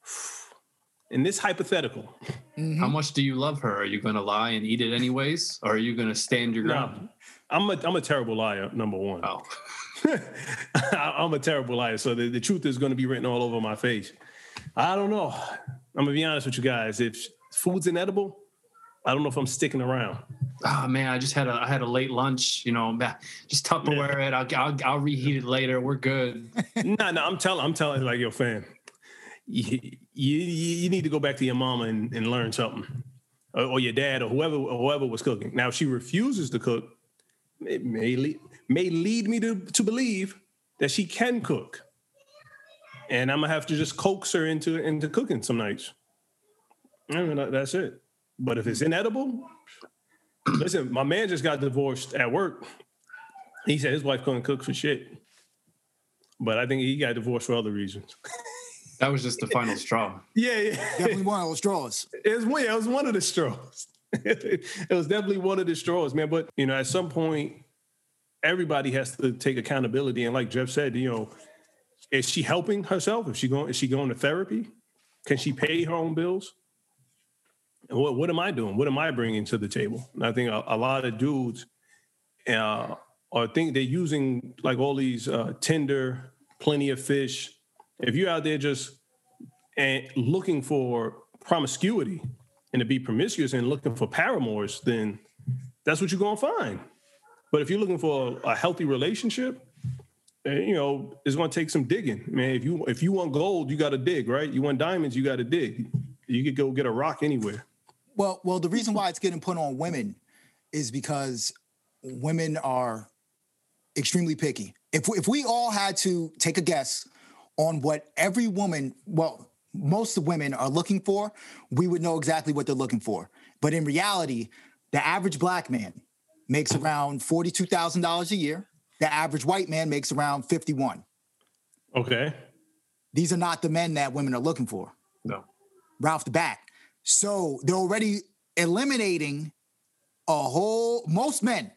In this hypothetical, mm-hmm. how much do you love her? Are you going to lie and eat it anyways, or are you going to stand your ground? No, I'm a I'm a terrible liar. Number one. Oh. I'm a terrible liar. So the, the truth is going to be written all over my face. I don't know. I'm gonna be honest with you guys. If food's inedible, I don't know if I'm sticking around. Oh man, I just had a I had a late lunch. You know, just Tupperware yeah. it. I'll, I'll, I'll reheat it later. We're good. no, no, nah, I'm telling I'm telling like your fam. You, you, you need to go back to your mama and, and learn something, or, or, your dad or whoever or whoever was cooking. Now, if she refuses to cook, it may lead, may lead me to to believe that she can cook, and I'm gonna have to just coax her into into cooking some nights. I mean, that's it. But if it's inedible, listen, my man just got divorced at work. He said his wife couldn't cook for shit. But I think he got divorced for other reasons. That was just the final straw. Yeah, yeah. Definitely one of those straws. It was, yeah, it was one of the straws. it was definitely one of the straws, man. But you know, at some point, everybody has to take accountability. And like Jeff said, you know, is she helping herself? Is she going? Is she going to therapy? Can she pay her own bills? what, what am I doing? What am I bringing to the table? And I think a, a lot of dudes uh, are think they're using like all these uh, Tinder, plenty of fish. If you're out there just and looking for promiscuity and to be promiscuous and looking for paramours, then that's what you're gonna find. But if you're looking for a, healthy relationship, eh, you know, it's gonna take some digging, man. If you if you want gold, you got to dig, right? You want diamonds, you got to dig. You could go get a rock anywhere. Well, well, the reason why it's getting put on women is because women are extremely picky. If if we all had to take a guess on what every woman, well, most women are looking for, we would know exactly what they're looking for. But in reality, the average black man makes around forty-two thousand dollars a year. The average white man makes around fifty-one. Okay. These are not the men that women are looking for. No. Ralph the back. So they're already eliminating a whole most men.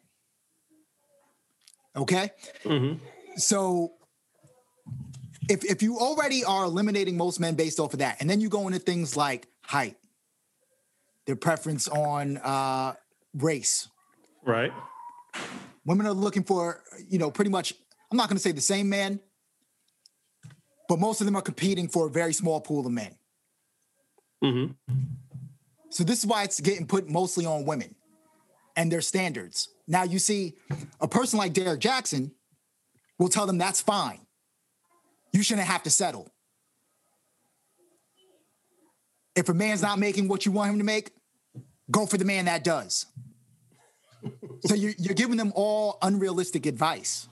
Okay. Mm-hmm. So if if you already are eliminating most men based off of that, and then you go into things like height, their preference on uh, race, right? Women are looking for you know pretty much. I'm not going to say the same man, but most of them are competing for a very small pool of men. Mm-hmm. So this is why it's getting put mostly on women and their standards. Now you see, a person like Derek Jackson will tell them that's fine. You shouldn't have to settle. If a man's not making what you want him to make, go for the man that does. So you're, you're giving them all unrealistic advice.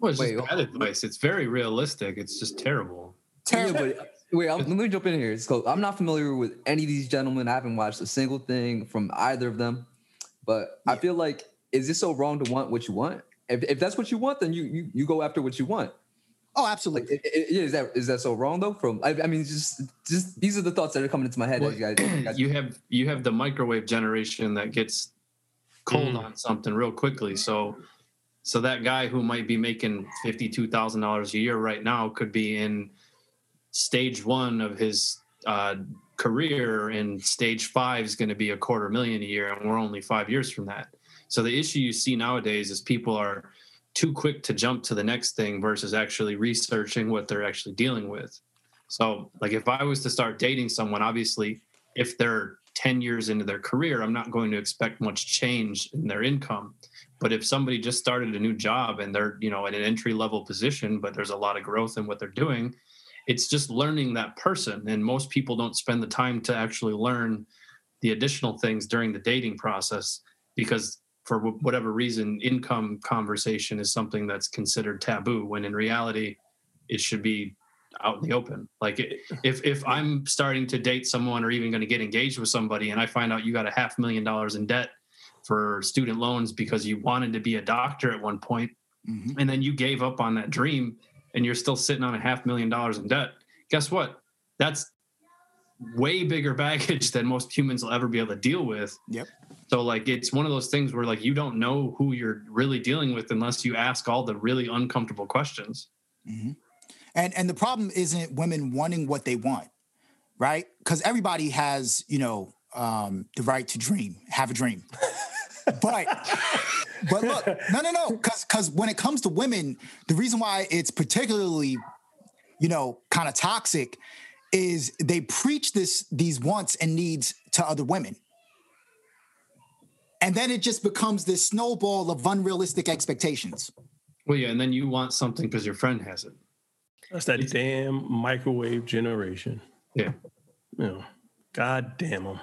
Well, it's Wait, just bad advice. It's very realistic. It's just terrible. Terrible. Yeah, Wait, I'm, let me jump in here. So I'm not familiar with any of these gentlemen. I haven't watched a single thing from either of them. But yeah. I feel like, is this so wrong to want what you want? If, if that's what you want, then you, you you go after what you want. Oh, absolutely. Like, it, it, is that is that so wrong though? From I, I, mean, just just these are the thoughts that are coming into my head. Well, you, guys, you, guys, you have you have the microwave generation that gets cold mm. on something real quickly. So so that guy who might be making fifty two thousand dollars a year right now could be in stage one of his uh, career and stage five is going to be a quarter million a year and we're only five years from that so the issue you see nowadays is people are too quick to jump to the next thing versus actually researching what they're actually dealing with so like if i was to start dating someone obviously if they're 10 years into their career i'm not going to expect much change in their income. But if somebody just started a new job and they're you know in an entry level position but there's a lot of growth in what they're doing it's just learning that person. And most people don't spend the time to actually learn the additional things during the dating process because for whatever reason income conversation is something that's considered taboo when in reality it should be out in the open like if if i'm starting to date someone or even going to get engaged with somebody and i find out you got a half million dollars in debt for student loans because you wanted to be a doctor at one point, mm-hmm. and then you gave up on that dream and you're still sitting on a half million dollars in debt, guess what? That's way bigger baggage than most humans will ever be able to deal with. Yep. So like it's one of those things where like you don't know who you're really dealing with unless you ask all the really uncomfortable questions. Mm-hmm. And and the problem isn't women wanting what they want, right? Because everybody has you know um, the right to dream, have a dream. but but look, no, no, no, because because when it comes to women, the reason why it's particularly, you know, kind of toxic is they preach this these wants and needs to other women. And then it just becomes this snowball of unrealistic expectations. Well, yeah, and then you want something because your friend has it. That's that damn microwave generation. Yeah. You know, God damn them.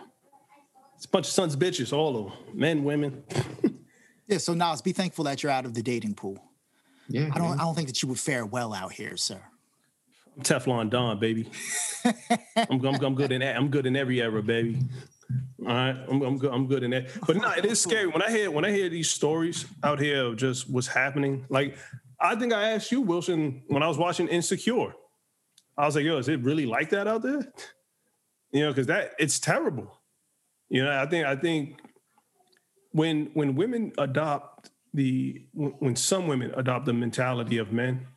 It's a bunch of sons of bitches, all of them, men, women. yeah. So Nas, be thankful that you're out of the dating pool. Yeah. I don't. I don't think that you would fare well out here, sir. I'm Teflon Don, baby. I'm, I'm, I'm, good in that. I'm good in every era, baby. All right, I'm, I'm good. I'm good in that. But no, it is scary when I hear when I hear these stories out here of just what's happening. Like, I think I asked you, Wilson, when I was watching Insecure. I was like, "Yo, is it really like that out there?" You know, because that it's terrible. You know, I think I think when when women adopt the when some women adopt the mentality of men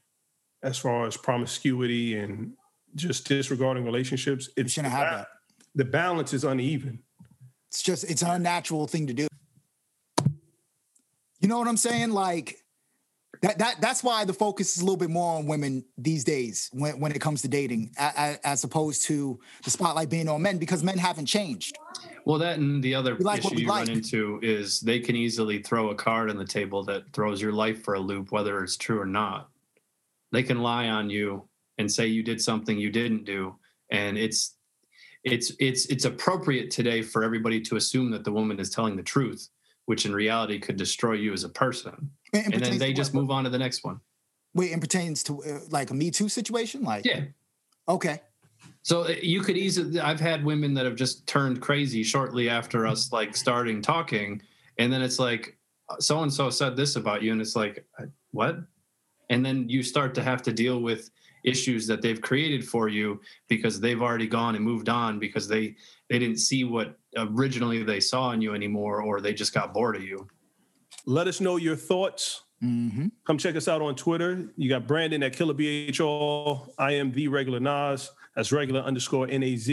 as far as promiscuity and just disregarding relationships, it shouldn't have that. The balance is uneven. It's just it's an unnatural thing to do. You know what I'm saying? Like that, that that's why the focus is a little bit more on women these days when, when it comes to dating as, as opposed to the spotlight being on men because men haven't changed. Well that and the other like issue you like. run into is they can easily throw a card on the table that throws your life for a loop whether it's true or not. They can lie on you and say you did something you didn't do and it's it's it's it's appropriate today for everybody to assume that the woman is telling the truth which in reality could destroy you as a person. And, and then they just what, move on to the next one. Wait, and pertains to uh, like a Me Too situation? Like, yeah. Okay. So uh, you could easily, I've had women that have just turned crazy shortly after us like starting talking. And then it's like, so and so said this about you. And it's like, what? And then you start to have to deal with issues that they've created for you because they've already gone and moved on because they they didn't see what originally they saw in you anymore or they just got bored of you let us know your thoughts mm-hmm. come check us out on twitter you got brandon at killer bho i am the regular nas that's regular underscore naz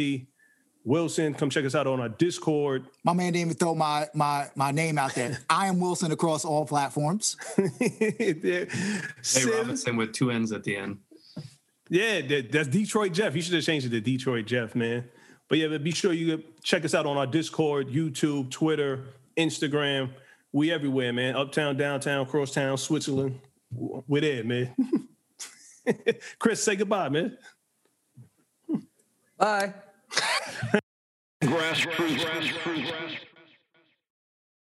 Wilson, come check us out on our Discord. My man didn't even throw my my my name out there. I am Wilson across all platforms. hey Robinson with two N's at the end. Yeah, that's Detroit Jeff. You should have changed it to Detroit Jeff, man. But yeah, but be sure you check us out on our Discord, YouTube, Twitter, Instagram. We everywhere, man. Uptown, downtown, crosstown, Switzerland. We're there, man. Chris, say goodbye, man. Bye. grassroots. grassroots.